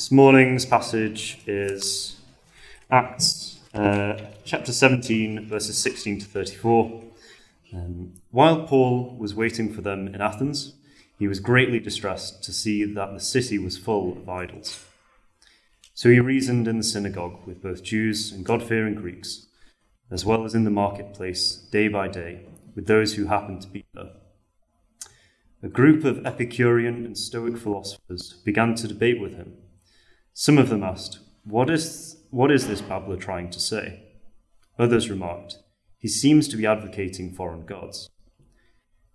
This morning's passage is Acts uh, chapter 17, verses 16 to 34. Um, while Paul was waiting for them in Athens, he was greatly distressed to see that the city was full of idols. So he reasoned in the synagogue with both Jews and God fearing Greeks, as well as in the marketplace day by day with those who happened to be there. A group of Epicurean and Stoic philosophers began to debate with him. Some of them asked, What is, what is this babbler trying to say? Others remarked, He seems to be advocating foreign gods.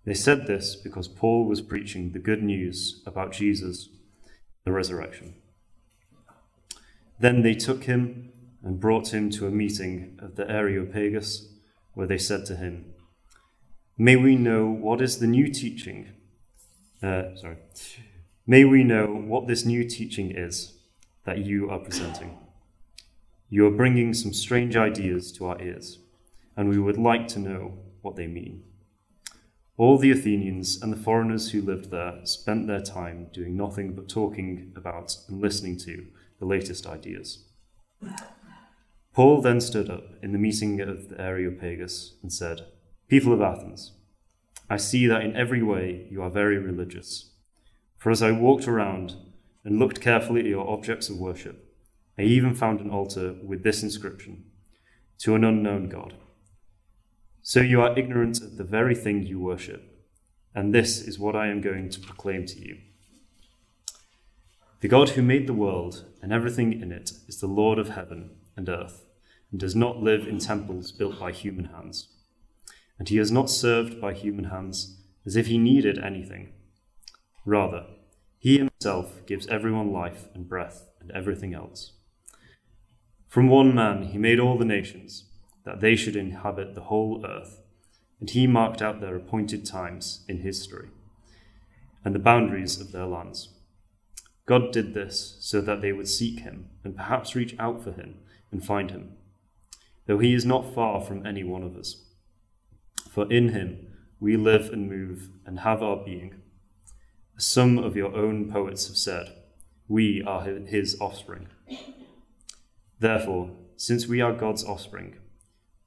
They said this because Paul was preaching the good news about Jesus, the resurrection. Then they took him and brought him to a meeting of the Areopagus, where they said to him, May we know what is the new teaching? Uh, sorry. May we know what this new teaching is that you are presenting. You are bringing some strange ideas to our ears, and we would like to know what they mean. All the Athenians and the foreigners who lived there spent their time doing nothing but talking about and listening to the latest ideas. Paul then stood up in the meeting of the Areopagus and said, People of Athens, I see that in every way you are very religious. For as I walked around and looked carefully at your objects of worship, I even found an altar with this inscription To an unknown God. So you are ignorant of the very thing you worship, and this is what I am going to proclaim to you. The God who made the world and everything in it is the Lord of heaven and earth, and does not live in temples built by human hands and he is not served by human hands as if he needed anything. Rather, he himself gives everyone life and breath and everything else. From one man he made all the nations, that they should inhabit the whole earth, and he marked out their appointed times in history and the boundaries of their lands. God did this so that they would seek him and perhaps reach out for him and find him, though he is not far from any one of us. For in him we live and move and have our being. Some of your own poets have said, We are his offspring. Therefore, since we are God's offspring,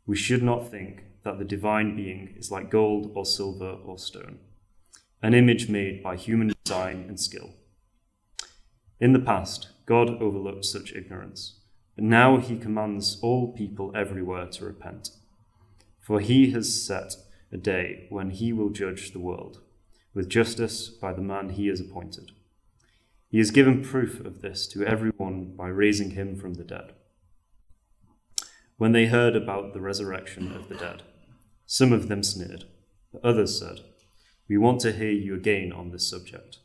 we should not think that the divine being is like gold or silver or stone, an image made by human design and skill. In the past, God overlooked such ignorance, but now he commands all people everywhere to repent for he has set a day when he will judge the world with justice by the man he has appointed. He has given proof of this to everyone by raising him from the dead. When they heard about the resurrection of the dead, some of them sneered, but others said, We want to hear you again on this subject.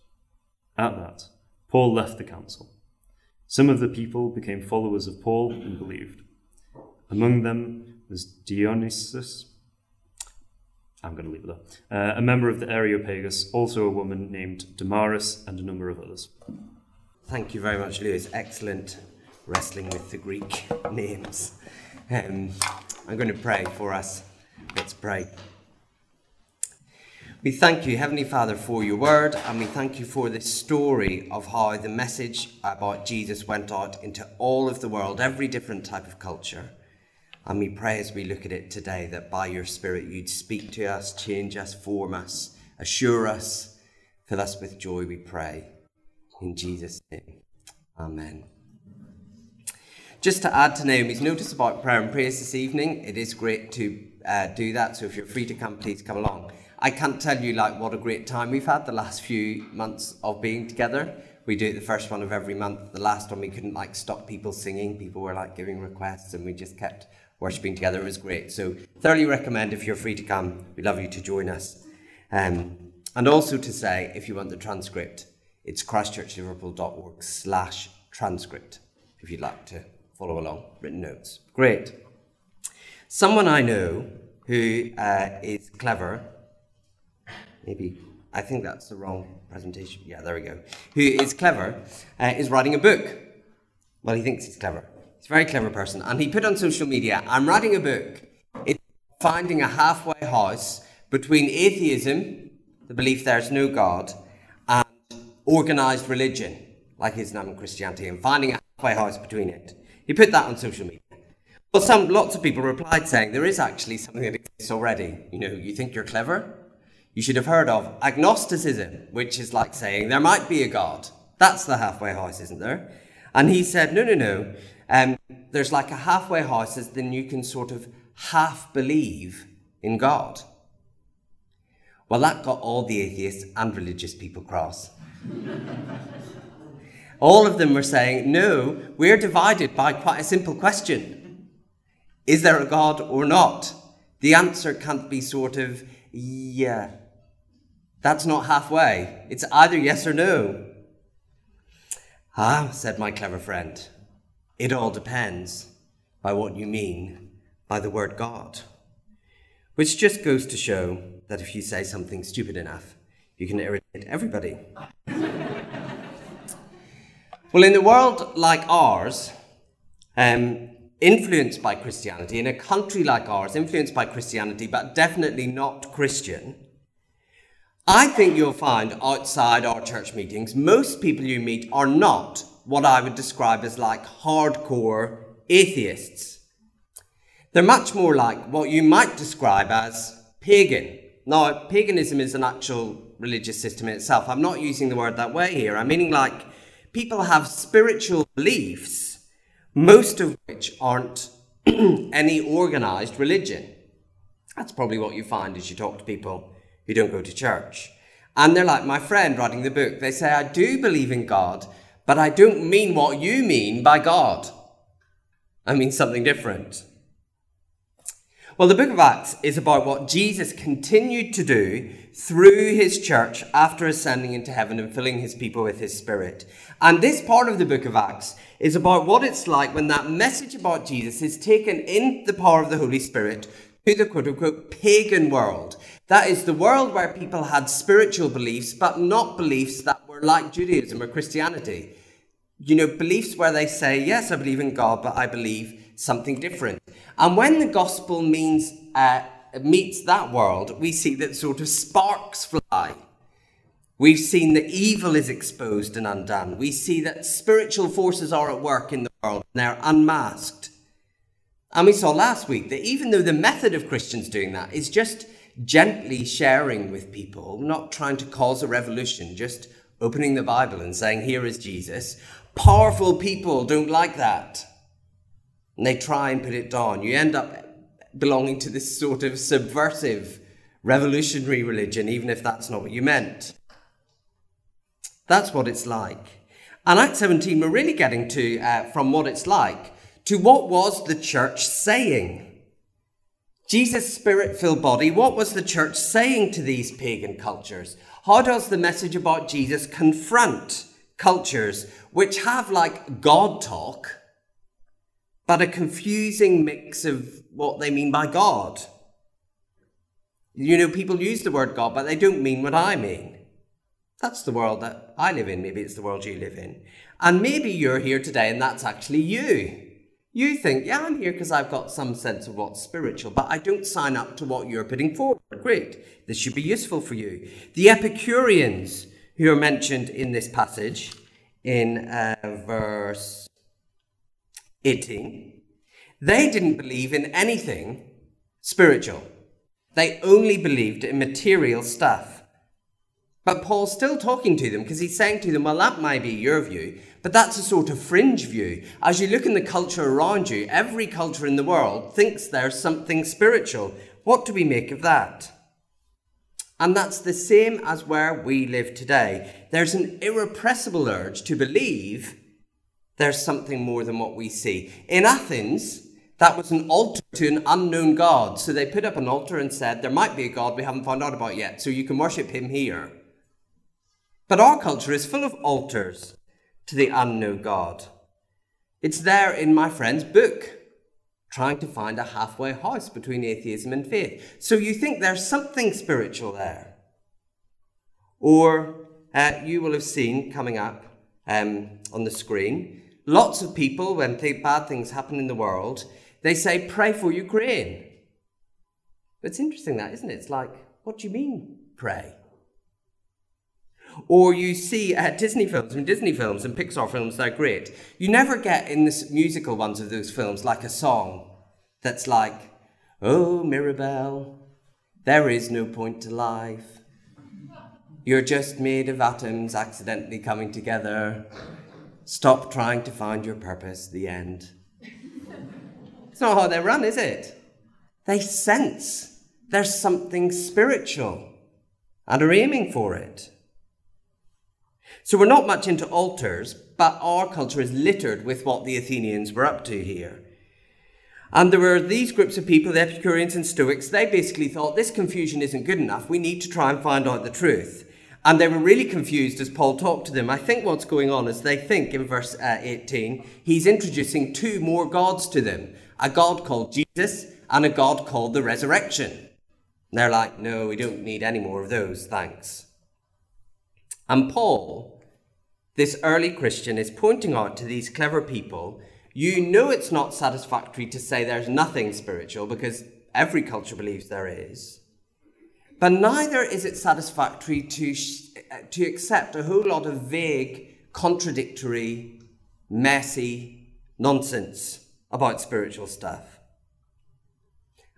At that, Paul left the council. Some of the people became followers of Paul and believed. Among them was Dionysius. I'm going to leave it there. Uh, a member of the Areopagus, also a woman named Damaris, and a number of others. Thank you very much, Lewis. Excellent wrestling with the Greek names. Um, I'm going to pray for us. Let's pray. We thank you, Heavenly Father, for your word, and we thank you for this story of how the message about Jesus went out into all of the world, every different type of culture. And we pray as we look at it today that by your Spirit you'd speak to us, change us, form us, assure us, fill us with joy, we pray. In Jesus' name. Amen. Just to add to Naomi's notice about prayer and praise this evening, it is great to uh, do that. So if you're free to come, please come along. I can't tell you like what a great time we've had the last few months of being together. We do it the first one of every month. The last one we couldn't like stop people singing. People were like giving requests, and we just kept worshipping together. It was great. So thoroughly recommend if you're free to come. We'd love you to join us. Um, and also to say, if you want the transcript, it's christchurchliverpool.org slash transcript if you'd like to follow along, written notes. Great. Someone I know who uh, is clever, maybe, I think that's the wrong presentation. Yeah, there we go. Who is clever, uh, is writing a book. Well, he thinks he's clever. He's a very clever person. And he put on social media, I'm writing a book. It's finding a halfway house between atheism, the belief there's no God, and organized religion, like Islam and Christianity, and finding a halfway house between it. He put that on social media. Well, some lots of people replied saying there is actually something that exists already. You know, you think you're clever? You should have heard of agnosticism, which is like saying there might be a God. That's the halfway house, isn't there? And he said, no, no, no. Um, there's like a halfway house, as then you can sort of half believe in God. Well, that got all the atheists and religious people cross. all of them were saying, no, we're divided by quite a simple question. Is there a God or not? The answer can't be sort of, yeah. That's not halfway. It's either yes or no. Ah, said my clever friend, it all depends by what you mean by the word God. Which just goes to show that if you say something stupid enough, you can irritate everybody. well, in a world like ours, um, influenced by Christianity, in a country like ours, influenced by Christianity, but definitely not Christian, I think you'll find outside our church meetings, most people you meet are not what I would describe as like hardcore atheists. They're much more like what you might describe as pagan. Now, paganism is an actual religious system in itself. I'm not using the word that way here. I'm meaning like people have spiritual beliefs most of which aren't any organized religion. That's probably what you find as you talk to people who don't go to church. And they're like my friend writing the book. They say, I do believe in God, but I don't mean what you mean by God. I mean something different. Well, the book of Acts is about what Jesus continued to do through his church after ascending into heaven and filling his people with his spirit. And this part of the book of Acts is about what it's like when that message about Jesus is taken in the power of the Holy Spirit to the quote unquote pagan world. That is the world where people had spiritual beliefs, but not beliefs that like Judaism or Christianity. You know, beliefs where they say, yes, I believe in God, but I believe something different. And when the gospel means uh, meets that world, we see that sort of sparks fly. We've seen that evil is exposed and undone. We see that spiritual forces are at work in the world and they're unmasked. And we saw last week that even though the method of Christians doing that is just gently sharing with people, not trying to cause a revolution, just opening the Bible and saying, Here is Jesus, powerful people don't like that and they try and put it down. You end up belonging to this sort of subversive, revolutionary religion, even if that's not what you meant. That's what it's like. And Act 17, we're really getting to, uh, from what it's like, to what was the church saying? Jesus' spirit filled body, what was the church saying to these pagan cultures? How does the message about Jesus confront cultures which have like God talk? but a confusing mix of what they mean by God. You know, people use the word God, but they don't mean what I mean. That's the world that I live in. Maybe it's the world you live in. And maybe you're here today and that's actually you. You think, yeah, I'm here because I've got some sense of what's spiritual, but I don't sign up to what you're putting forward. Great. This should be useful for you. The Epicureans, who are mentioned in this passage in uh, verse 18, they didn't believe in anything spiritual. They only believed in material stuff. But Paul's still talking to them because he's saying to them, well, that may be your view, but that's a sort of fringe view. As you look in the culture around you, every culture in the world thinks there's something spiritual. What do we make of that? And that's the same as where we live today. There's an irrepressible urge to believe there's something more than what we see. In Athens, that was an altar to an unknown God. So they put up an altar and said, There might be a God we haven't found out about yet, so you can worship him here. But our culture is full of altars to the unknown God. It's there in my friend's book, trying to find a halfway house between atheism and faith. So you think there's something spiritual there. Or uh, you will have seen coming up um, on the screen Lots of people, when th- bad things happen in the world, they say, pray for Ukraine. It's interesting that, isn't it? It's like, what do you mean, pray? Or you see Disney films, and Disney films and Pixar films, they're great. You never get in the musical ones of those films like a song that's like, Oh, Mirabel, there is no point to life. You're just made of atoms accidentally coming together. Stop trying to find your purpose, the end. it's not how they run, is it? They sense there's something spiritual and are aiming for it. So we're not much into altars, but our culture is littered with what the Athenians were up to here. And there were these groups of people, the Epicureans and Stoics, they basically thought this confusion isn't good enough, we need to try and find out the truth. And they were really confused as Paul talked to them. I think what's going on is they think in verse uh, 18, he's introducing two more gods to them a God called Jesus and a God called the resurrection. And they're like, no, we don't need any more of those, thanks. And Paul, this early Christian, is pointing out to these clever people you know it's not satisfactory to say there's nothing spiritual because every culture believes there is. But neither is it satisfactory to, uh, to accept a whole lot of vague, contradictory, messy nonsense about spiritual stuff.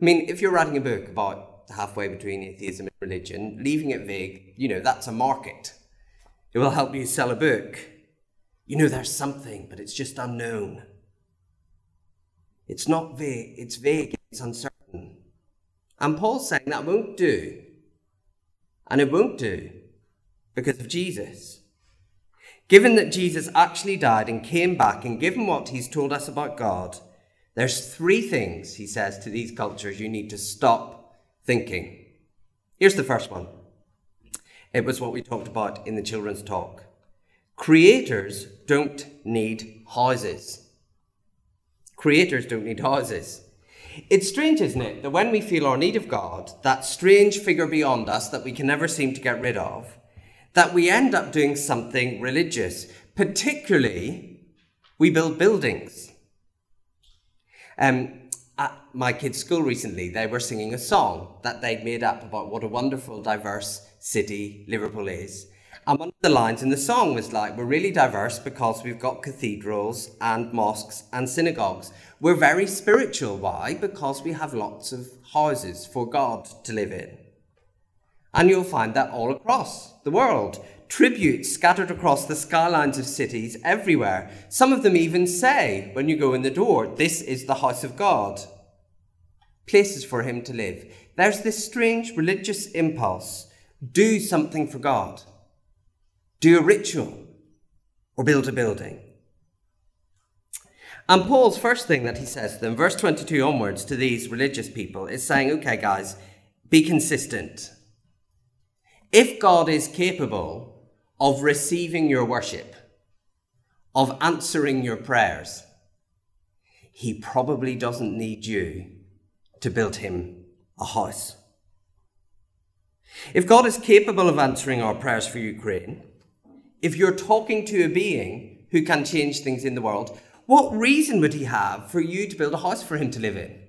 I mean, if you're writing a book about halfway between atheism and religion, leaving it vague, you know, that's a market. It will help you sell a book. You know, there's something, but it's just unknown. It's not vague, it's vague, it's uncertain. And Paul's saying that won't do. And it won't do because of Jesus. Given that Jesus actually died and came back, and given what he's told us about God, there's three things, he says, to these cultures you need to stop thinking. Here's the first one. It was what we talked about in the children's talk. Creators don't need houses. Creators don't need houses. It's strange, isn't it, that when we feel our need of God, that strange figure beyond us that we can never seem to get rid of, that we end up doing something religious. Particularly, we build buildings. Um, at my kids' school recently, they were singing a song that they'd made up about what a wonderful, diverse city Liverpool is. And one of the lines in the song was like, We're really diverse because we've got cathedrals and mosques and synagogues. We're very spiritual. Why? Because we have lots of houses for God to live in. And you'll find that all across the world. Tributes scattered across the skylines of cities everywhere. Some of them even say, when you go in the door, This is the house of God. Places for Him to live. There's this strange religious impulse do something for God do a ritual, or build a building. And Paul's first thing that he says to them, verse 22 onwards, to these religious people, is saying, okay, guys, be consistent. If God is capable of receiving your worship, of answering your prayers, he probably doesn't need you to build him a house. If God is capable of answering our prayers for Ukraine, if you're talking to a being who can change things in the world, what reason would he have for you to build a house for him to live in?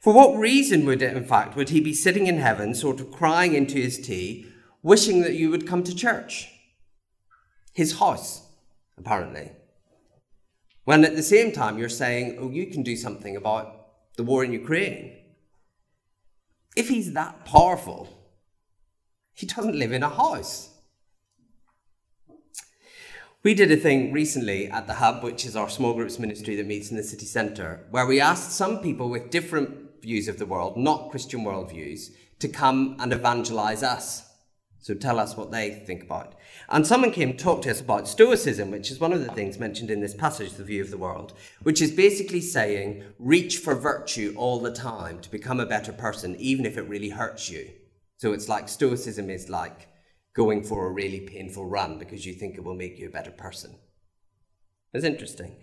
For what reason would, in fact, would he be sitting in heaven, sort of crying into his tea, wishing that you would come to church? His house, apparently. When at the same time you're saying, oh, you can do something about the war in Ukraine. If he's that powerful, he doesn't live in a house. We did a thing recently at the Hub, which is our small groups ministry that meets in the city centre, where we asked some people with different views of the world, not Christian worldviews, to come and evangelize us. So tell us what they think about. And someone came talk to us about Stoicism, which is one of the things mentioned in this passage, The View of the World, which is basically saying reach for virtue all the time to become a better person, even if it really hurts you. So it's like Stoicism is like going for a really painful run because you think it will make you a better person. It's interesting.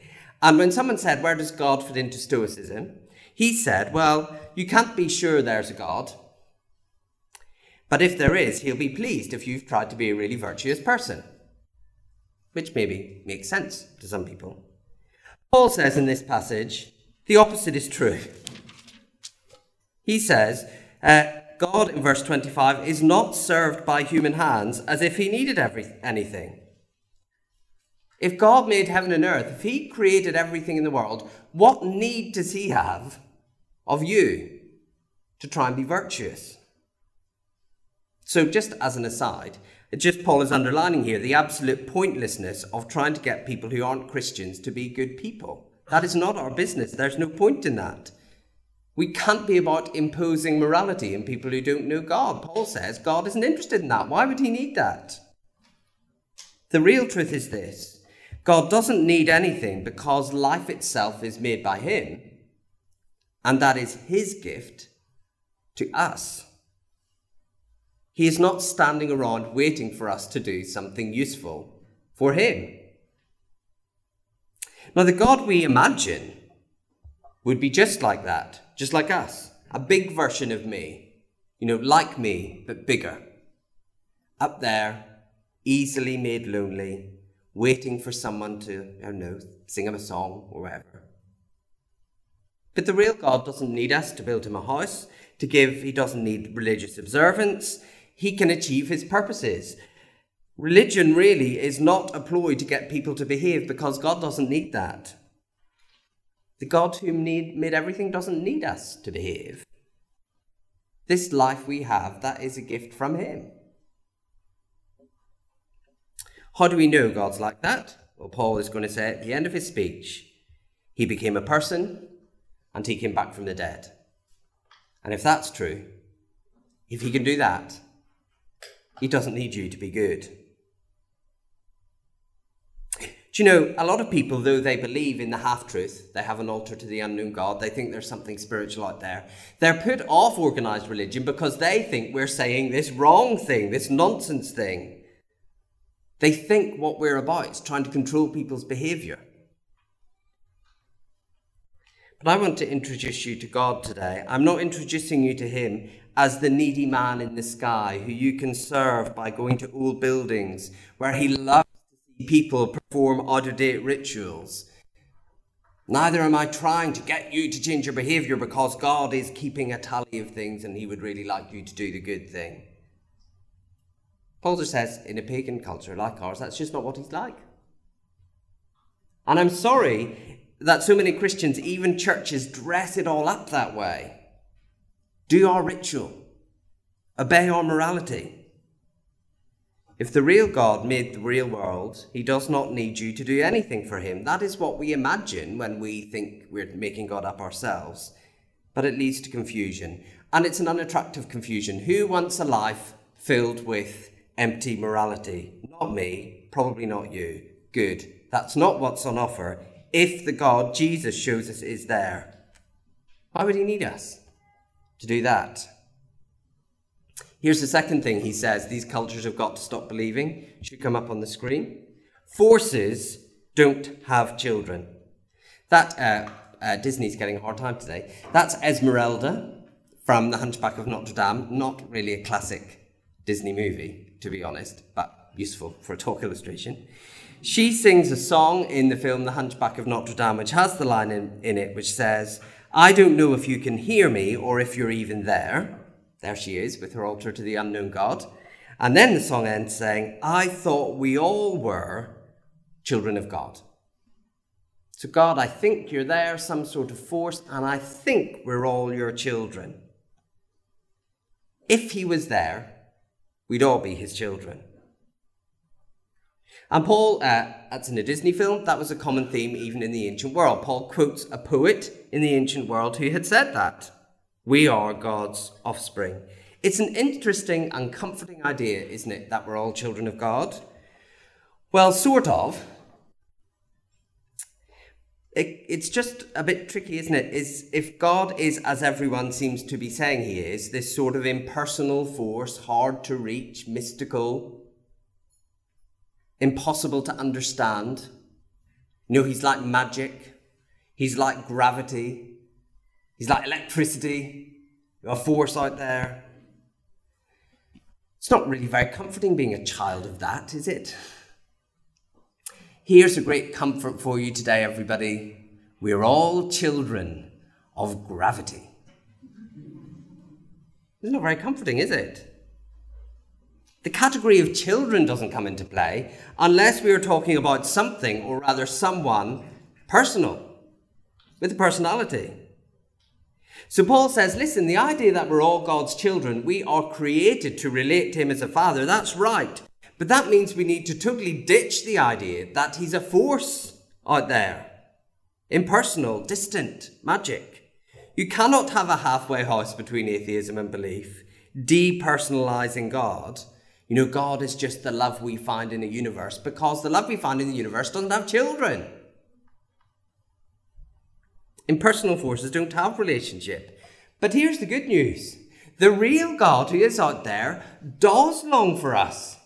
And when someone said, Where does God fit into Stoicism? He said, Well, you can't be sure there's a God. But if there is, he'll be pleased if you've tried to be a really virtuous person. Which maybe makes sense to some people. Paul says in this passage, the opposite is true. He says, uh, God in verse 25 is not served by human hands as if he needed every, anything. If God made heaven and earth, if he created everything in the world, what need does he have of you to try and be virtuous? So, just as an aside, just Paul is underlining here the absolute pointlessness of trying to get people who aren't Christians to be good people. That is not our business. There's no point in that. We can't be about imposing morality in people who don't know God. Paul says God isn't interested in that. Why would he need that? The real truth is this God doesn't need anything because life itself is made by him, and that is his gift to us. He is not standing around waiting for us to do something useful for Him. Now, the God we imagine would be just like that, just like us, a big version of me, you know, like me, but bigger. Up there, easily made lonely, waiting for someone to, I don't know, sing him a song or whatever. But the real God doesn't need us to build him a house, to give, he doesn't need religious observance he can achieve his purposes. Religion really is not a ploy to get people to behave because God doesn't need that. The God who need, made everything doesn't need us to behave. This life we have, that is a gift from Him. How do we know God's like that? Well, Paul is going to say at the end of his speech, He became a person and He came back from the dead. And if that's true, if He can do that, he doesn't need you to be good. Do you know, a lot of people, though they believe in the half truth, they have an altar to the unknown God, they think there's something spiritual out there. They're put off organized religion because they think we're saying this wrong thing, this nonsense thing. They think what we're about is trying to control people's behavior. But I want to introduce you to God today. I'm not introducing you to Him as the needy man in the sky who you can serve by going to old buildings where he loves to see people perform out of date rituals. Neither am I trying to get you to change your behavior because God is keeping a tally of things and he would really like you to do the good thing. Just says, in a pagan culture like ours, that's just not what he's like. And I'm sorry that so many Christians, even churches, dress it all up that way do our ritual, obey our morality. If the real God made the real world, he does not need you to do anything for him. That is what we imagine when we think we're making God up ourselves. But it leads to confusion. And it's an unattractive confusion. Who wants a life filled with empty morality? Not me, probably not you. Good. That's not what's on offer if the God Jesus shows us is there. Why would he need us? To do that. Here's the second thing he says these cultures have got to stop believing. Should come up on the screen. Forces don't have children. That uh, uh, Disney's getting a hard time today. That's Esmeralda from The Hunchback of Notre Dame. Not really a classic Disney movie, to be honest, but useful for a talk illustration. She sings a song in the film The Hunchback of Notre Dame, which has the line in, in it which says, I don't know if you can hear me or if you're even there. There she is with her altar to the unknown God. And then the song ends saying, I thought we all were children of God. So, God, I think you're there, some sort of force, and I think we're all your children. If he was there, we'd all be his children. And Paul, uh, that's in a Disney film, that was a common theme even in the ancient world. Paul quotes a poet in the ancient world who had said that. We are God's offspring. It's an interesting and comforting idea, isn't it, that we're all children of God? Well, sort of. It, it's just a bit tricky, isn't it? Is if God is, as everyone seems to be saying he is, this sort of impersonal force, hard to reach, mystical, impossible to understand. You know, he's like magic, he's like gravity, he's like electricity, a force out there. It's not really very comforting being a child of that, is it? Here's a great comfort for you today, everybody. We're all children of gravity. It's not very comforting, is it? The category of children doesn't come into play unless we are talking about something, or rather someone, personal, with a personality. So Paul says, listen, the idea that we're all God's children, we are created to relate to Him as a father, that's right. But that means we need to totally ditch the idea that He's a force out there, impersonal, distant, magic. You cannot have a halfway house between atheism and belief, depersonalizing God. You know, God is just the love we find in the universe because the love we find in the universe doesn't have children. Impersonal forces don't have relationship. But here's the good news. The real God who is out there does long for us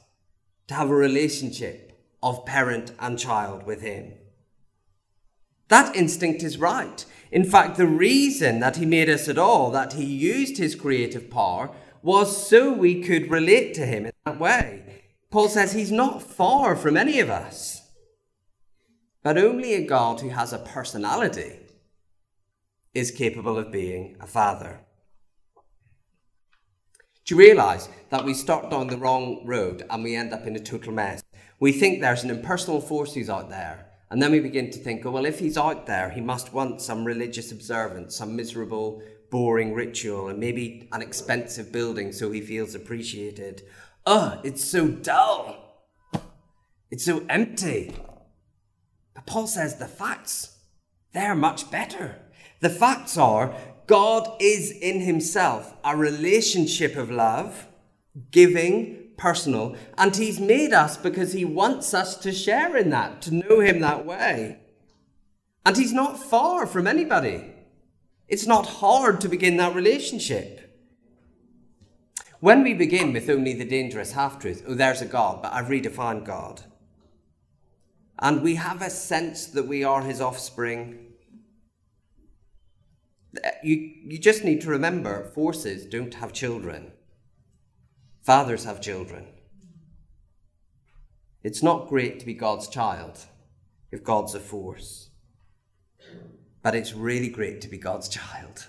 to have a relationship of parent and child with Him. That instinct is right. In fact, the reason that He made us at all, that He used His creative power, was so we could relate to Him in that way. Paul says He's not far from any of us, but only a God who has a personality is capable of being a father. Do you realise that we start down the wrong road and we end up in a total mess? We think there's an impersonal force who's out there, and then we begin to think, oh, well, if he's out there, he must want some religious observance, some miserable, boring ritual, and maybe an expensive building so he feels appreciated. Ugh, it's so dull. It's so empty. But Paul says the facts, they're much better. The facts are God is in himself a relationship of love, giving, personal, and he's made us because he wants us to share in that, to know him that way. And he's not far from anybody. It's not hard to begin that relationship. When we begin with only the dangerous half truth, oh, there's a God, but I've redefined God. And we have a sense that we are his offspring, you, you just need to remember forces don't have children, fathers have children. It's not great to be God's child if God's a force, but it's really great to be God's child.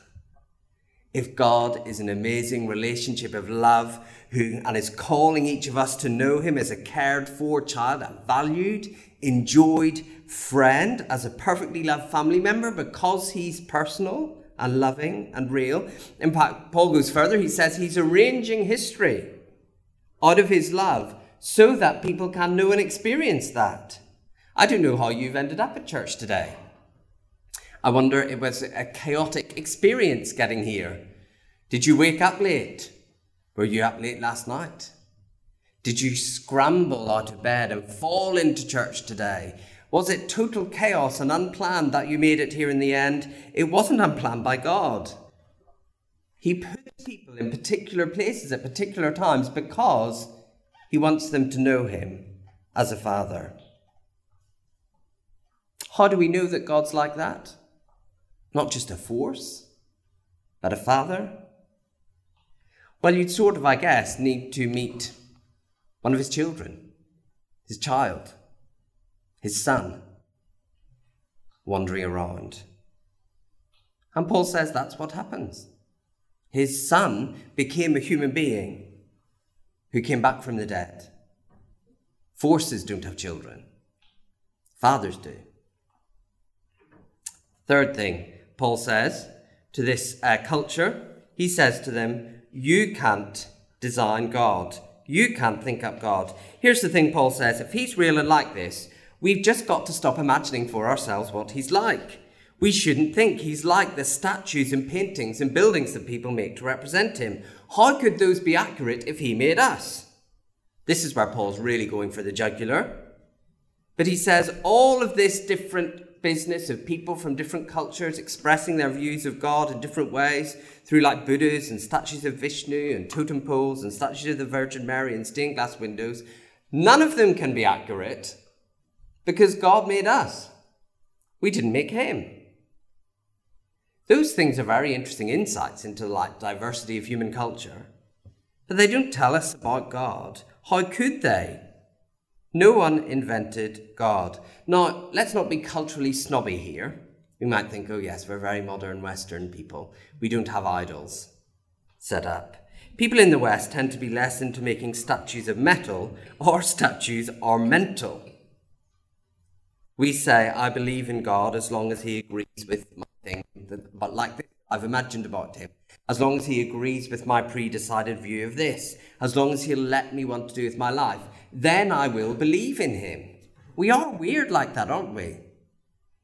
If God is an amazing relationship of love who, and is calling each of us to know Him as a cared for child, a valued, enjoyed friend, as a perfectly loved family member because He's personal, and loving and real. In fact, Paul goes further. He says he's arranging history out of his love so that people can know and experience that. I don't know how you've ended up at church today. I wonder it was a chaotic experience getting here. Did you wake up late? Were you up late last night? Did you scramble out of bed and fall into church today? Was it total chaos and unplanned that you made it here in the end? It wasn't unplanned by God. He puts people in particular places at particular times because he wants them to know him as a father. How do we know that God's like that? Not just a force, but a father? Well, you'd sort of, I guess, need to meet one of his children, his child his son, wandering around. And Paul says that's what happens. His son became a human being who came back from the dead. Forces don't have children, fathers do. Third thing, Paul says to this uh, culture, he says to them, You can't design God. You can't think up God. Here's the thing Paul says if he's real and like this, We've just got to stop imagining for ourselves what he's like. We shouldn't think he's like the statues and paintings and buildings that people make to represent him. How could those be accurate if he made us? This is where Paul's really going for the jugular. But he says all of this different business of people from different cultures expressing their views of God in different ways through like Buddhas and statues of Vishnu and totem poles and statues of the Virgin Mary and stained glass windows, none of them can be accurate because God made us. We didn't make him. Those things are very interesting insights into the diversity of human culture, but they don't tell us about God. How could they? No one invented God. Now, let's not be culturally snobby here. We might think, oh, yes, we're very modern Western people. We don't have idols set up. People in the West tend to be less into making statues of metal, or statues are mental. We say, I believe in God as long as he agrees with my thing, but like this, I've imagined about him. As long as he agrees with my pre decided view of this, as long as he'll let me want to do with my life, then I will believe in him. We are weird like that, aren't we?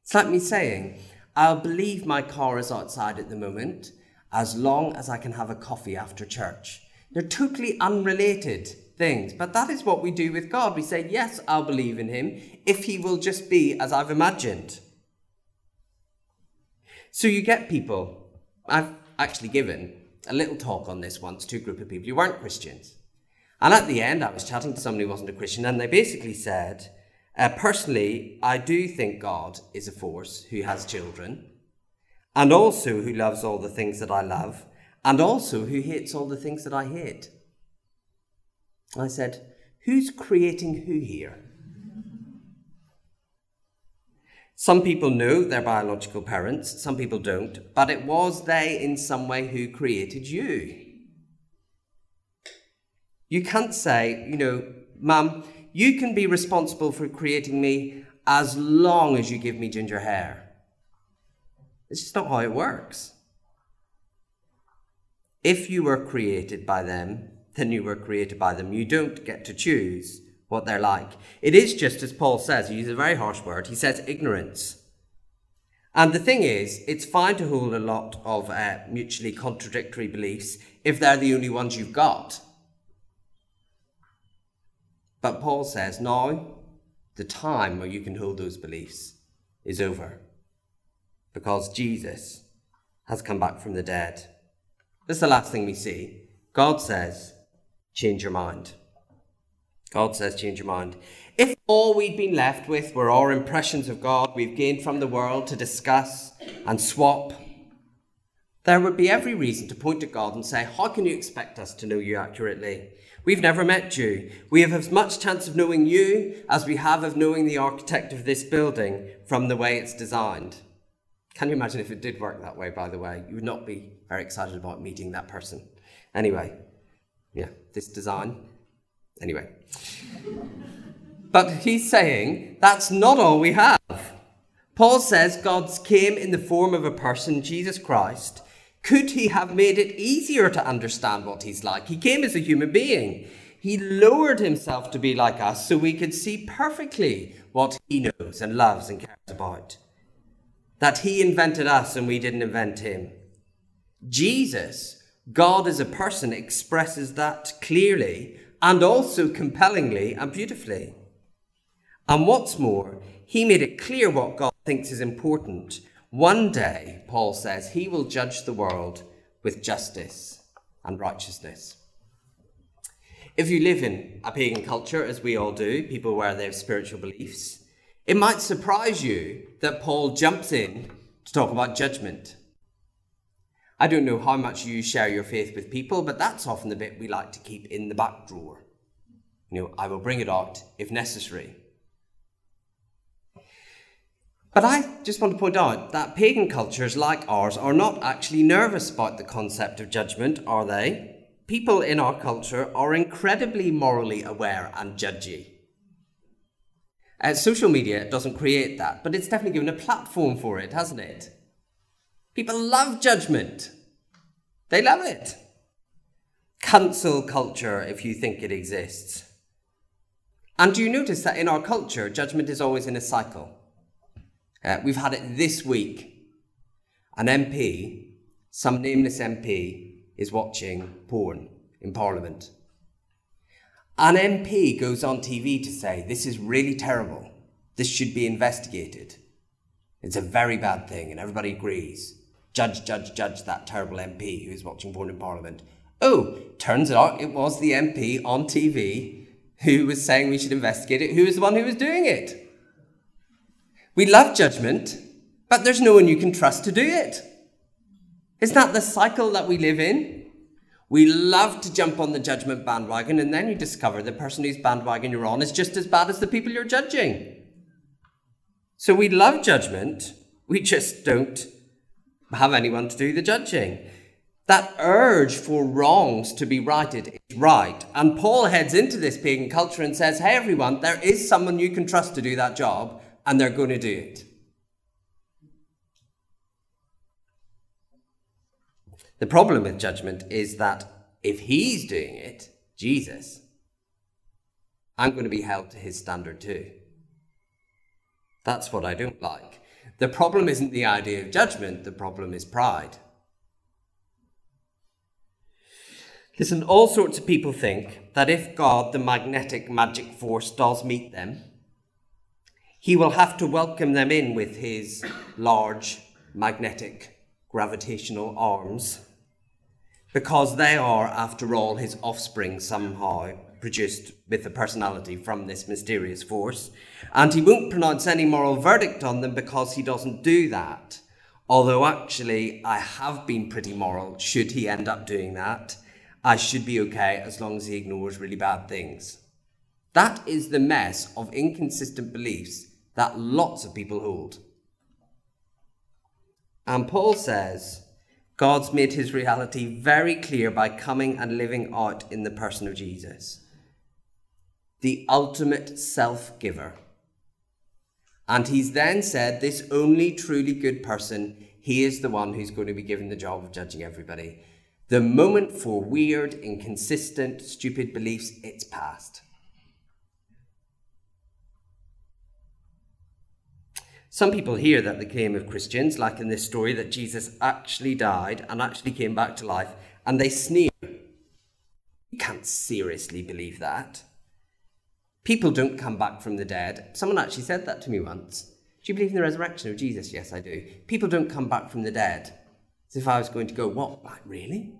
It's like me saying, I'll believe my car is outside at the moment as long as I can have a coffee after church. They're totally unrelated things, but that is what we do with God. We say, Yes, I'll believe in him if he will just be as I've imagined. So you get people, I've actually given a little talk on this once to a group of people who weren't Christians. And at the end, I was chatting to somebody who wasn't a Christian, and they basically said, uh, Personally, I do think God is a force who has children, and also who loves all the things that I love, and also who hates all the things that I hate. I said, Who's creating who here? Some people know their biological parents, some people don't, but it was they in some way who created you. You can't say, you know, Mum, you can be responsible for creating me as long as you give me ginger hair. It's just not how it works. If you were created by them, then you were created by them. You don't get to choose what they're like. It is just as Paul says, he uses a very harsh word, he says ignorance. And the thing is, it's fine to hold a lot of uh, mutually contradictory beliefs if they're the only ones you've got. But Paul says, now the time where you can hold those beliefs is over because Jesus has come back from the dead. This is the last thing we see. God says, change your mind. God says, change your mind. If all we'd been left with were our impressions of God we've gained from the world to discuss and swap, there would be every reason to point to God and say, How can you expect us to know you accurately? We've never met you. We have as much chance of knowing you as we have of knowing the architect of this building from the way it's designed. Can you imagine if it did work that way, by the way? You would not be very excited about meeting that person. Anyway, yeah, this design Anyway. But he's saying that's not all we have. Paul says God came in the form of a person, Jesus Christ. Could he have made it easier to understand what he's like? He came as a human being. He lowered himself to be like us so we could see perfectly what he knows and loves and cares about. That he invented us and we didn't invent him. Jesus, God as a person, expresses that clearly and also compellingly and beautifully. And what's more, he made it clear what God thinks is important. One day, Paul says, he will judge the world with justice and righteousness. If you live in a pagan culture, as we all do, people where they have spiritual beliefs, it might surprise you that Paul jumps in to talk about judgment. I don't know how much you share your faith with people, but that's often the bit we like to keep in the back drawer. You know, I will bring it out if necessary. But I just want to point out that pagan cultures like ours are not actually nervous about the concept of judgment, are they? People in our culture are incredibly morally aware and judgy. Uh, social media doesn't create that, but it's definitely given a platform for it, hasn't it? People love judgment. They love it. Cancel culture, if you think it exists. And do you notice that in our culture, judgment is always in a cycle? Uh, we've had it this week. An MP, some nameless MP, is watching porn in Parliament. An MP goes on TV to say, This is really terrible. This should be investigated. It's a very bad thing, and everybody agrees. Judge, judge, judge that terrible MP who's watching porn in Parliament. Oh, turns out it was the MP on TV who was saying we should investigate it, who was the one who was doing it. We love judgment, but there's no one you can trust to do it. Isn't that the cycle that we live in? We love to jump on the judgment bandwagon, and then you discover the person whose bandwagon you're on is just as bad as the people you're judging. So we love judgment, we just don't have anyone to do the judging. That urge for wrongs to be righted is right. And Paul heads into this pagan culture and says, Hey, everyone, there is someone you can trust to do that job, and they're going to do it. The problem with judgment is that if he's doing it, Jesus, I'm going to be held to his standard too. That's what I don't like. The problem isn't the idea of judgment, the problem is pride. Listen, all sorts of people think that if God, the magnetic magic force, does meet them, he will have to welcome them in with his large magnetic gravitational arms because they are, after all, his offspring somehow produced with a personality from this mysterious force. And he won't pronounce any moral verdict on them because he doesn't do that. Although, actually, I have been pretty moral should he end up doing that. I should be okay as long as he ignores really bad things. That is the mess of inconsistent beliefs that lots of people hold. And Paul says, God's made his reality very clear by coming and living out in the person of Jesus, the ultimate self giver. And he's then said, This only truly good person, he is the one who's going to be given the job of judging everybody. The moment for weird, inconsistent, stupid beliefs, it's past. Some people hear that the claim of Christians, like in this story, that Jesus actually died and actually came back to life, and they sneer. You can't seriously believe that. People don't come back from the dead. Someone actually said that to me once. Do you believe in the resurrection of Jesus? Yes, I do. People don't come back from the dead. As if I was going to go, what? Like, really?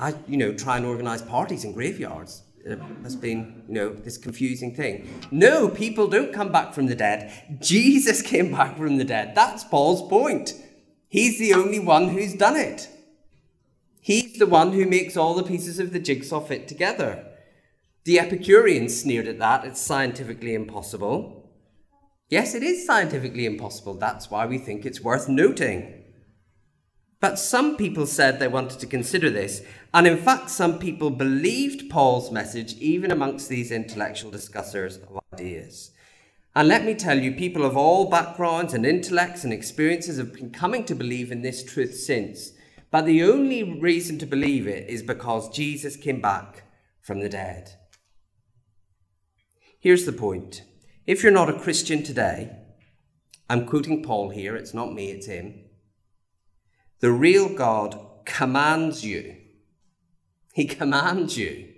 I, you know, try and organise parties in graveyards it has been, you know, this confusing thing. No, people don't come back from the dead. Jesus came back from the dead. That's Paul's point. He's the only one who's done it. He's the one who makes all the pieces of the jigsaw fit together. The Epicureans sneered at that. It's scientifically impossible. Yes, it is scientifically impossible. That's why we think it's worth noting. But some people said they wanted to consider this, and in fact, some people believed Paul's message even amongst these intellectual discussers of ideas. And let me tell you, people of all backgrounds and intellects and experiences have been coming to believe in this truth since. But the only reason to believe it is because Jesus came back from the dead. Here's the point if you're not a Christian today, I'm quoting Paul here, it's not me, it's him. The real God commands you, He commands you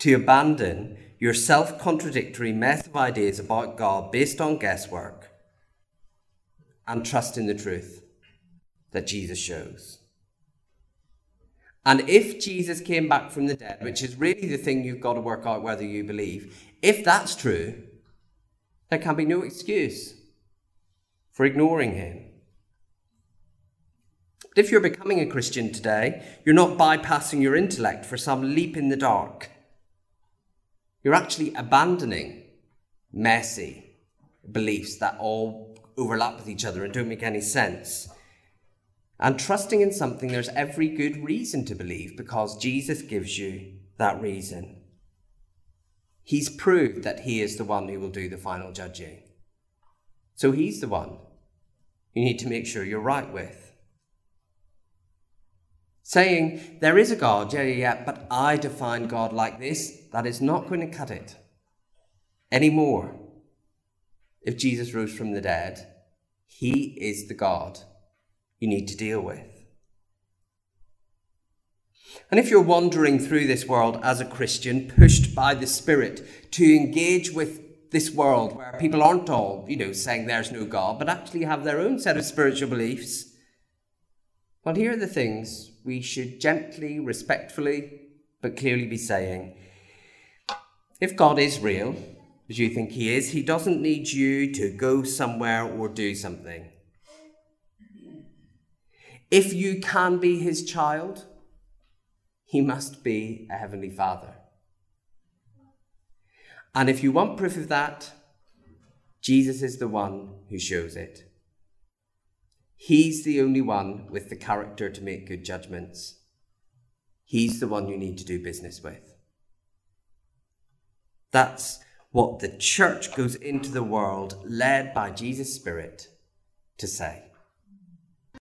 to abandon your self contradictory mess of ideas about God based on guesswork and trust in the truth that Jesus shows. And if Jesus came back from the dead, which is really the thing you've got to work out whether you believe, if that's true, there can be no excuse for ignoring him. But if you're becoming a Christian today, you're not bypassing your intellect for some leap in the dark. You're actually abandoning messy beliefs that all overlap with each other and don't make any sense. And trusting in something there's every good reason to believe because Jesus gives you that reason. He's proved that He is the one who will do the final judging. So He's the one you need to make sure you're right with saying there is a God, yeah, yeah, yeah, but I define God like this, that is not going to cut it anymore. If Jesus rose from the dead, he is the God you need to deal with. And if you're wandering through this world as a Christian, pushed by the Spirit to engage with this world where people aren't all, you know, saying there's no God, but actually have their own set of spiritual beliefs, well, here are the things we should gently, respectfully, but clearly be saying if God is real, as you think He is, He doesn't need you to go somewhere or do something. If you can be His child, He must be a Heavenly Father. And if you want proof of that, Jesus is the one who shows it. He's the only one with the character to make good judgments. He's the one you need to do business with. That's what the church goes into the world, led by Jesus' Spirit, to say.